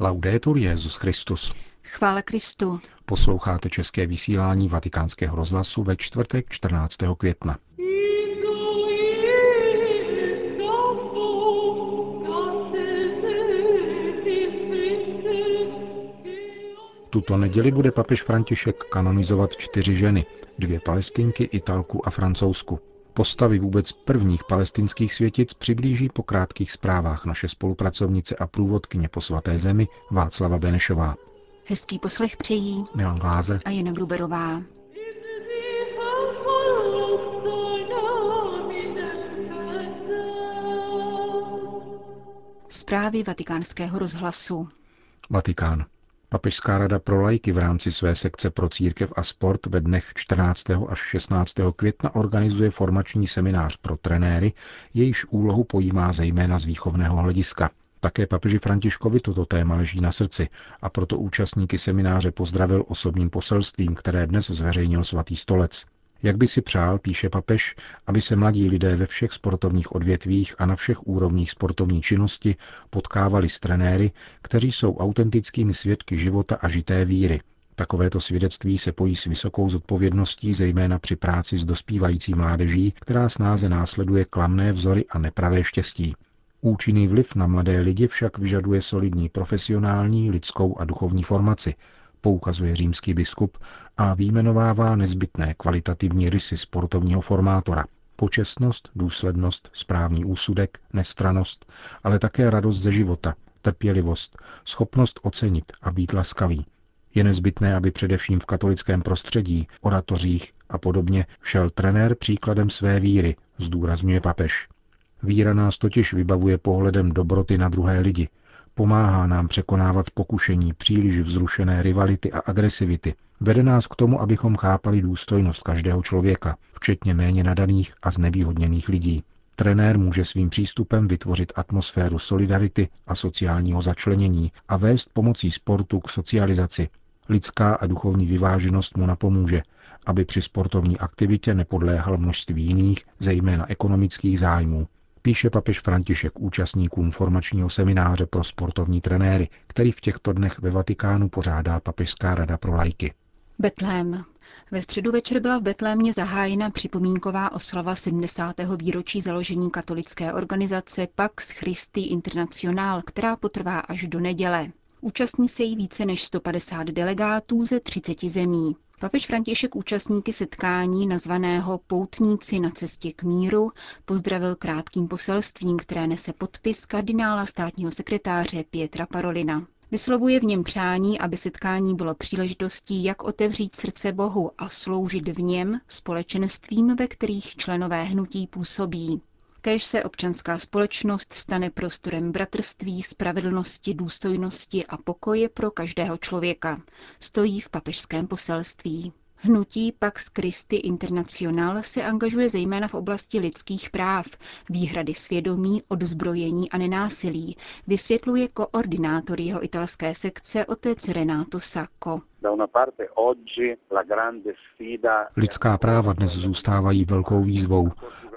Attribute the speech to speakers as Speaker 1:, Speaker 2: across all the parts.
Speaker 1: Laudetur Jezus Christus.
Speaker 2: Chvála Kristu.
Speaker 1: Posloucháte české vysílání Vatikánského rozhlasu ve čtvrtek 14. května. Tuto neděli bude papež František kanonizovat čtyři ženy, dvě palestinky, italku a francouzsku. Postavy vůbec prvních palestinských světic přiblíží po krátkých zprávách naše spolupracovnice a průvodkyně po svaté zemi Václava Benešová.
Speaker 2: Hezký poslech přejí
Speaker 1: Milan Glázer
Speaker 2: a Jana Gruberová. Zprávy vatikánského rozhlasu.
Speaker 1: Vatikán. Papežská rada pro lajky v rámci své sekce pro církev a sport ve dnech 14. až 16. května organizuje formační seminář pro trenéry, jejíž úlohu pojímá zejména z výchovného hlediska. Také papeži Františkovi toto téma leží na srdci a proto účastníky semináře pozdravil osobním poselstvím, které dnes zveřejnil svatý stolec. Jak by si přál, píše papež, aby se mladí lidé ve všech sportovních odvětvích a na všech úrovních sportovní činnosti potkávali s trenéry, kteří jsou autentickými svědky života a žité víry. Takovéto svědectví se pojí s vysokou zodpovědností, zejména při práci s dospívající mládeží, která snáze následuje klamné vzory a nepravé štěstí. Účinný vliv na mladé lidi však vyžaduje solidní profesionální, lidskou a duchovní formaci, poukazuje římský biskup a výjmenovává nezbytné kvalitativní rysy sportovního formátora. Počestnost, důslednost, správný úsudek, nestranost, ale také radost ze života, trpělivost, schopnost ocenit a být laskavý. Je nezbytné, aby především v katolickém prostředí, oratořích a podobně šel trenér příkladem své víry, zdůrazňuje papež. Víra nás totiž vybavuje pohledem dobroty na druhé lidi, Pomáhá nám překonávat pokušení příliš vzrušené rivality a agresivity. Vede nás k tomu, abychom chápali důstojnost každého člověka, včetně méně nadaných a znevýhodněných lidí. Trenér může svým přístupem vytvořit atmosféru solidarity a sociálního začlenění a vést pomocí sportu k socializaci. Lidská a duchovní vyváženost mu napomůže, aby při sportovní aktivitě nepodléhal množství jiných, zejména ekonomických zájmů píše papež František účastníkům formačního semináře pro sportovní trenéry, který v těchto dnech ve Vatikánu pořádá Papežská rada pro lajky.
Speaker 2: Betlém. Ve středu večer byla v Betlémě zahájena připomínková oslava 70. výročí založení katolické organizace Pax Christi International, která potrvá až do neděle. Účastní se jí více než 150 delegátů ze 30 zemí. Papež František účastníky setkání nazvaného Poutníci na cestě k míru pozdravil krátkým poselstvím, které nese podpis kardinála státního sekretáře Pietra Parolina. Vyslovuje v něm přání, aby setkání bylo příležitostí, jak otevřít srdce Bohu a sloužit v něm společenstvím, ve kterých členové hnutí působí. Kéž se občanská společnost stane prostorem bratrství, spravedlnosti, důstojnosti a pokoje pro každého člověka, stojí v papežském poselství. Hnutí Pax Christi International se angažuje zejména v oblasti lidských práv, výhrady svědomí, odzbrojení a nenásilí, vysvětluje koordinátor jeho italské sekce otec Renato Sacco.
Speaker 1: Lidská práva dnes zůstávají velkou výzvou,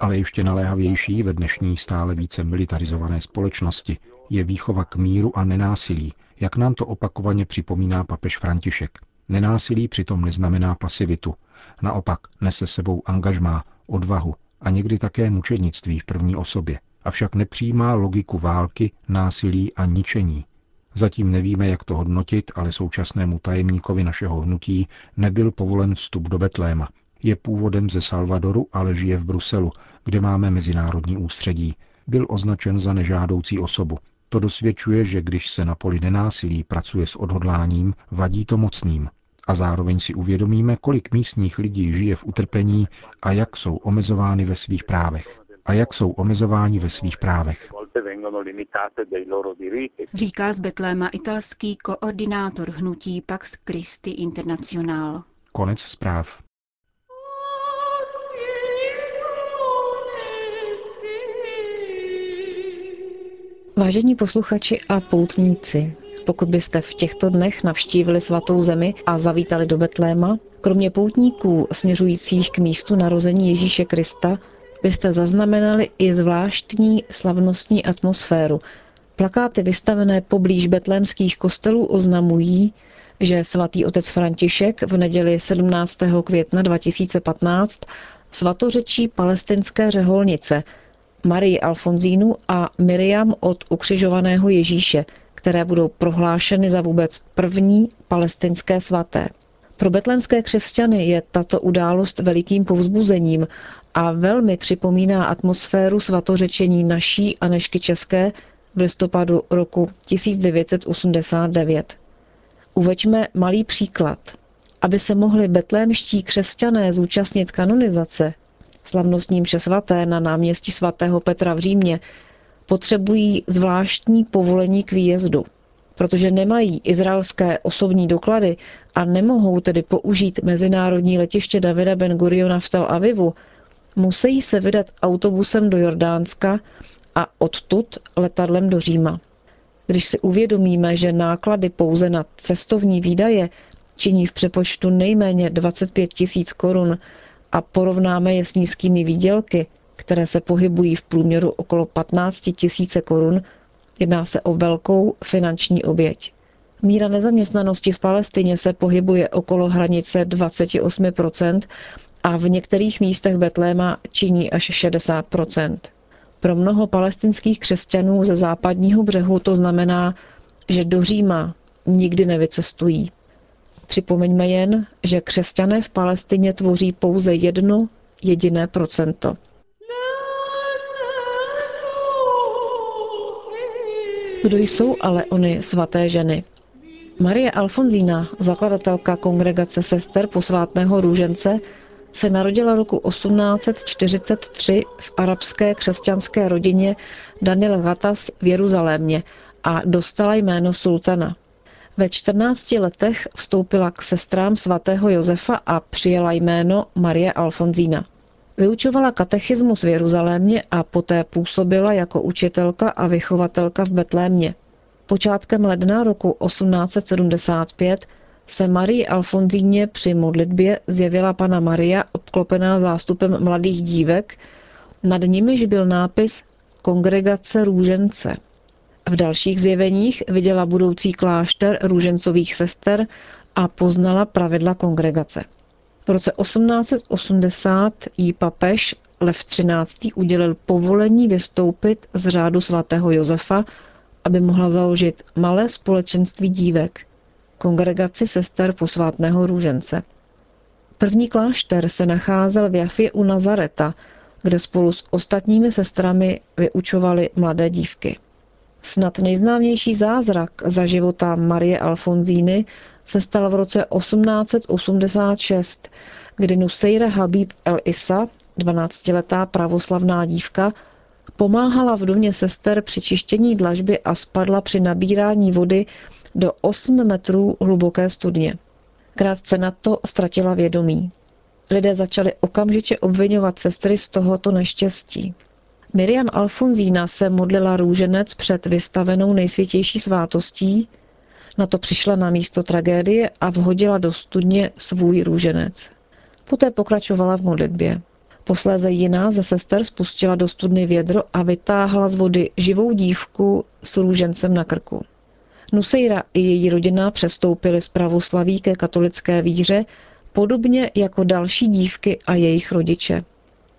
Speaker 1: ale ještě naléhavější ve dnešní stále více militarizované společnosti je výchova k míru a nenásilí, jak nám to opakovaně připomíná papež František. Nenásilí přitom neznamená pasivitu. Naopak nese sebou angažmá, odvahu a někdy také mučednictví v první osobě. Avšak nepřijímá logiku války, násilí a ničení. Zatím nevíme, jak to hodnotit, ale současnému tajemníkovi našeho hnutí nebyl povolen vstup do Betléma. Je původem ze Salvadoru, ale žije v Bruselu, kde máme mezinárodní ústředí. Byl označen za nežádoucí osobu. To dosvědčuje, že když se na poli nenásilí pracuje s odhodláním, vadí to mocným a zároveň si uvědomíme, kolik místních lidí žije v utrpení a jak jsou omezovány ve svých právech. A jak jsou omezováni ve svých právech.
Speaker 2: Říká z Betléma italský koordinátor hnutí Pax Christi International.
Speaker 1: Konec zpráv.
Speaker 3: Vážení posluchači a poutníci, pokud byste v těchto dnech navštívili svatou zemi a zavítali do Betléma, kromě poutníků směřujících k místu narození Ježíše Krista, byste zaznamenali i zvláštní slavnostní atmosféru, Plakáty vystavené poblíž betlémských kostelů oznamují, že svatý otec František v neděli 17. května 2015 svatořečí palestinské řeholnice Marii Alfonzínu a Miriam od ukřižovaného Ježíše, které budou prohlášeny za vůbec první palestinské svaté. Pro betlémské křesťany je tato událost velikým povzbuzením a velmi připomíná atmosféru svatořečení naší a nešky české v listopadu roku 1989. Uveďme malý příklad. Aby se mohli betlémští křesťané zúčastnit kanonizace, slavnostním mše svaté na náměstí svatého Petra v Římě, potřebují zvláštní povolení k výjezdu. Protože nemají izraelské osobní doklady a nemohou tedy použít mezinárodní letiště Davida Ben Guriona v Tel Avivu, musí se vydat autobusem do Jordánska a odtud letadlem do Říma. Když si uvědomíme, že náklady pouze na cestovní výdaje činí v přepočtu nejméně 25 tisíc korun a porovnáme je s nízkými výdělky, které se pohybují v průměru okolo 15 tisíce korun, jedná se o velkou finanční oběť. Míra nezaměstnanosti v Palestině se pohybuje okolo hranice 28% a v některých místech Betléma činí až 60%. Pro mnoho palestinských křesťanů ze západního břehu to znamená, že do Říma nikdy nevycestují. Připomeňme jen, že křesťané v Palestině tvoří pouze jedno jediné procento. Kdo jsou ale oni svaté ženy? Marie Alfonzína, zakladatelka kongregace sester posvátného růžence, se narodila roku 1843 v arabské křesťanské rodině Daniel Ghatas v Jeruzalémě a dostala jméno sultana. Ve 14 letech vstoupila k sestrám svatého Josefa a přijela jméno Marie Alfonzína. Vyučovala katechismus v Jeruzalémě a poté působila jako učitelka a vychovatelka v Betlémě. Počátkem ledna roku 1875 se Marii Alfonzíně při modlitbě zjevila pana Maria obklopená zástupem mladých dívek, nad nimiž byl nápis Kongregace růžence. V dalších zjeveních viděla budoucí klášter růžencových sester a poznala pravidla kongregace. V roce 1880 jí papež Lev XIII. udělil povolení vystoupit z řádu svatého Josefa, aby mohla založit malé společenství dívek, kongregaci sester posvátného růžence. První klášter se nacházel v Jafě u Nazareta, kde spolu s ostatními sestrami vyučovali mladé dívky. Snad nejznámější zázrak za života Marie Alfonzíny se stal v roce 1886, kdy Nusejra Habib El Isa, 12-letá pravoslavná dívka, pomáhala v domě sester při čištění dlažby a spadla při nabírání vody do 8 metrů hluboké studně. Krátce na to ztratila vědomí. Lidé začali okamžitě obvinovat sestry z tohoto neštěstí. Miriam Alfonzína se modlila růženec před vystavenou nejsvětější svátostí, na to přišla na místo tragédie a vhodila do studně svůj růženec. Poté pokračovala v modlitbě. Posléze jiná ze sester spustila do studny vědro a vytáhla z vody živou dívku s růžencem na krku. Nusejra i její rodina přestoupili z pravoslaví ke katolické víře, podobně jako další dívky a jejich rodiče.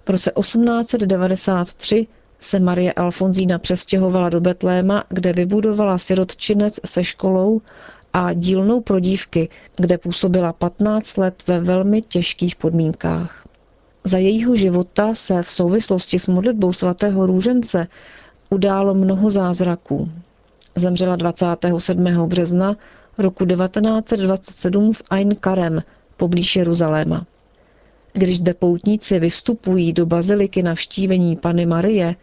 Speaker 3: V roce 1893 se Marie Alfonzína přestěhovala do Betléma, kde vybudovala sirotčinec se školou a dílnou pro dívky, kde působila 15 let ve velmi těžkých podmínkách. Za jejího života se v souvislosti s modlitbou svatého růžence událo mnoho zázraků. Zemřela 27. března roku 1927 v Ain Karem, poblíž Jeruzaléma. Když zde poutníci vystupují do baziliky navštívení Pany Marie,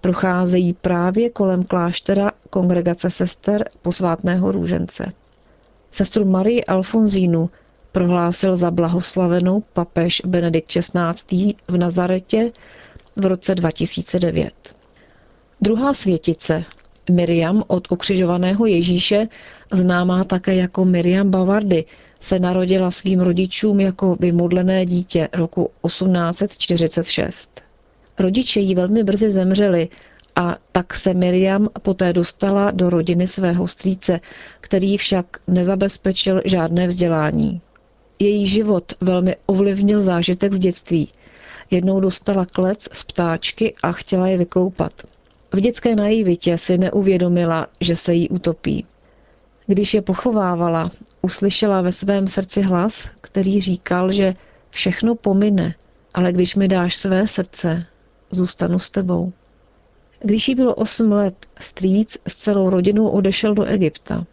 Speaker 3: procházejí právě kolem kláštera kongregace sester posvátného růžence. Sestru Marii Alfonzínu prohlásil za blahoslavenou papež Benedikt XVI. v Nazaretě v roce 2009. Druhá světice, Miriam od ukřižovaného Ježíše, známá také jako Miriam Bavardy, se narodila svým rodičům jako vymodlené dítě roku 1846. Rodiče jí velmi brzy zemřeli a tak se Miriam poté dostala do rodiny svého strýce, který však nezabezpečil žádné vzdělání. Její život velmi ovlivnil zážitek z dětství. Jednou dostala klec z ptáčky a chtěla je vykoupat. V dětské naivitě si neuvědomila, že se jí utopí. Když je pochovávala, uslyšela ve svém srdci hlas, který říkal, že všechno pomine, ale když mi dáš své srdce, zůstanu s tebou. Když jí bylo 8 let, strýc s celou rodinou odešel do Egypta.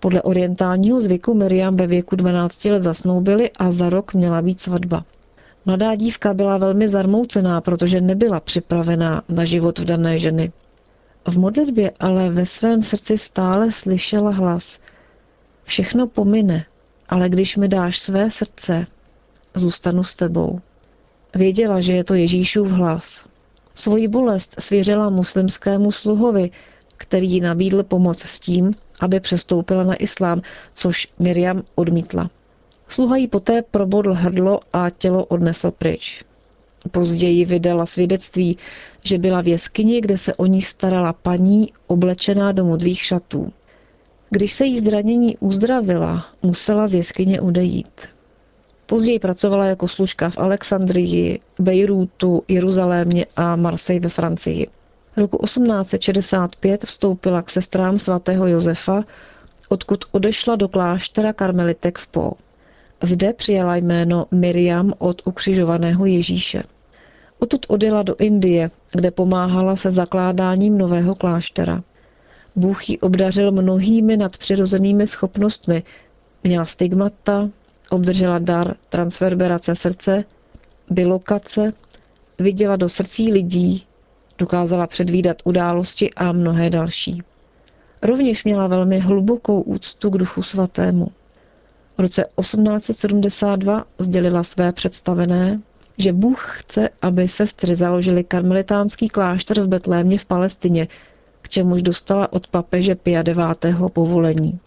Speaker 3: Podle orientálního zvyku Miriam ve věku 12 let zasnoubili a za rok měla být svatba. Mladá dívka byla velmi zarmoucená, protože nebyla připravená na život v dané ženy. V modlitbě ale ve svém srdci stále slyšela hlas. Všechno pomine, ale když mi dáš své srdce, zůstanu s tebou. Věděla, že je to Ježíšův hlas. Svoji bolest svěřila muslimskému sluhovi, který jí nabídl pomoc s tím, aby přestoupila na islám, což Miriam odmítla. Sluha jí poté probodl hrdlo a tělo odnesl pryč. Později vydala svědectví, že byla v jeskyni, kde se o ní starala paní oblečená do modrých šatů. Když se jí zranění uzdravila, musela z jeskyně odejít. Později pracovala jako služka v Alexandrii, Bejrútu, Jeruzalémě a Marseille ve Francii. Roku 1865 vstoupila k sestrám svatého Josefa, odkud odešla do kláštera karmelitek v Po. Zde přijala jméno Miriam od ukřižovaného Ježíše. Odtud odjela do Indie, kde pomáhala se zakládáním nového kláštera. Bůh ji obdařil mnohými nadpřirozenými schopnostmi. Měla stigmata, obdržela dar transverberace srdce, bilokace, viděla do srdcí lidí, dokázala předvídat události a mnohé další. Rovněž měla velmi hlubokou úctu k duchu svatému. V roce 1872 sdělila své představené, že Bůh chce, aby sestry založily karmelitánský klášter v Betlémě v Palestině, k čemuž dostala od papeže Pia IX. povolení.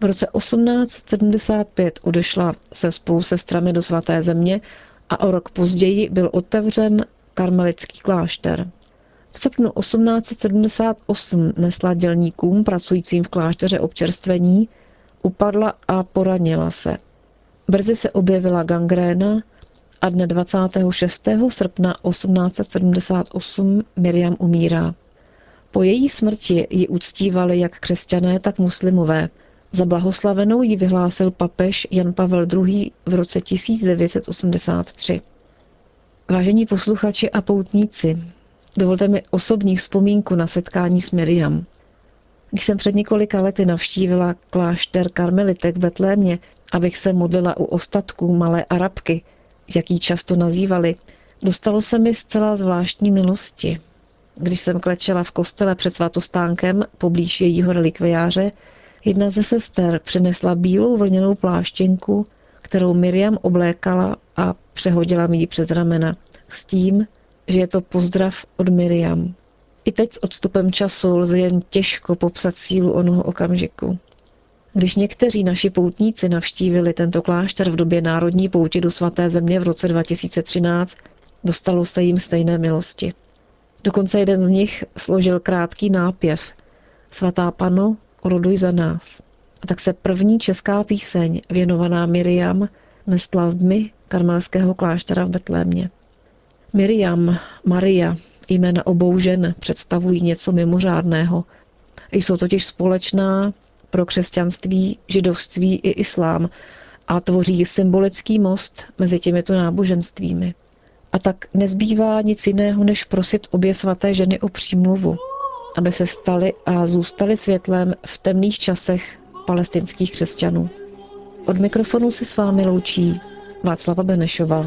Speaker 3: V roce 1875 odešla se spolu sestrami do svaté země a o rok později byl otevřen karmelický klášter. V srpnu 1878 nesla dělníkům pracujícím v klášteře občerstvení, upadla a poranila se. Brzy se objevila gangréna a dne 26. srpna 1878 Miriam umírá. Po její smrti ji uctívali jak křesťané, tak muslimové. Za blahoslavenou ji vyhlásil papež Jan Pavel II. v roce 1983. Vážení posluchači a poutníci, dovolte mi osobní vzpomínku na setkání s Miriam. Když jsem před několika lety navštívila klášter karmelitek v Betlémě, abych se modlila u ostatků malé arabky, jak ji často nazývali, dostalo se mi zcela zvláštní milosti. Když jsem klečela v kostele před svatostánkem poblíž jejího relikviáře, jedna ze sester přinesla bílou vlněnou pláštěnku, kterou Miriam oblékala a přehodila mi ji přes ramena s tím, že je to pozdrav od Miriam. I teď s odstupem času lze jen těžko popsat sílu onoho okamžiku. Když někteří naši poutníci navštívili tento klášter v době národní pouti do svaté země v roce 2013, dostalo se jim stejné milosti. Dokonce jeden z nich složil krátký nápěv Svatá pano, oroduj za nás. A tak se první česká píseň věnovaná Miriam nestla z dmy karmelského kláštera v Betlémě. Miriam, Maria, jména obou žen představují něco mimořádného. Jsou totiž společná pro křesťanství, židovství i islám a tvoří symbolický most mezi těmito náboženstvími. A tak nezbývá nic jiného, než prosit obě svaté ženy o přímluvu, aby se staly a zůstaly světlem v temných časech palestinských křesťanů. Od mikrofonu se s vámi loučí Václava Benešová.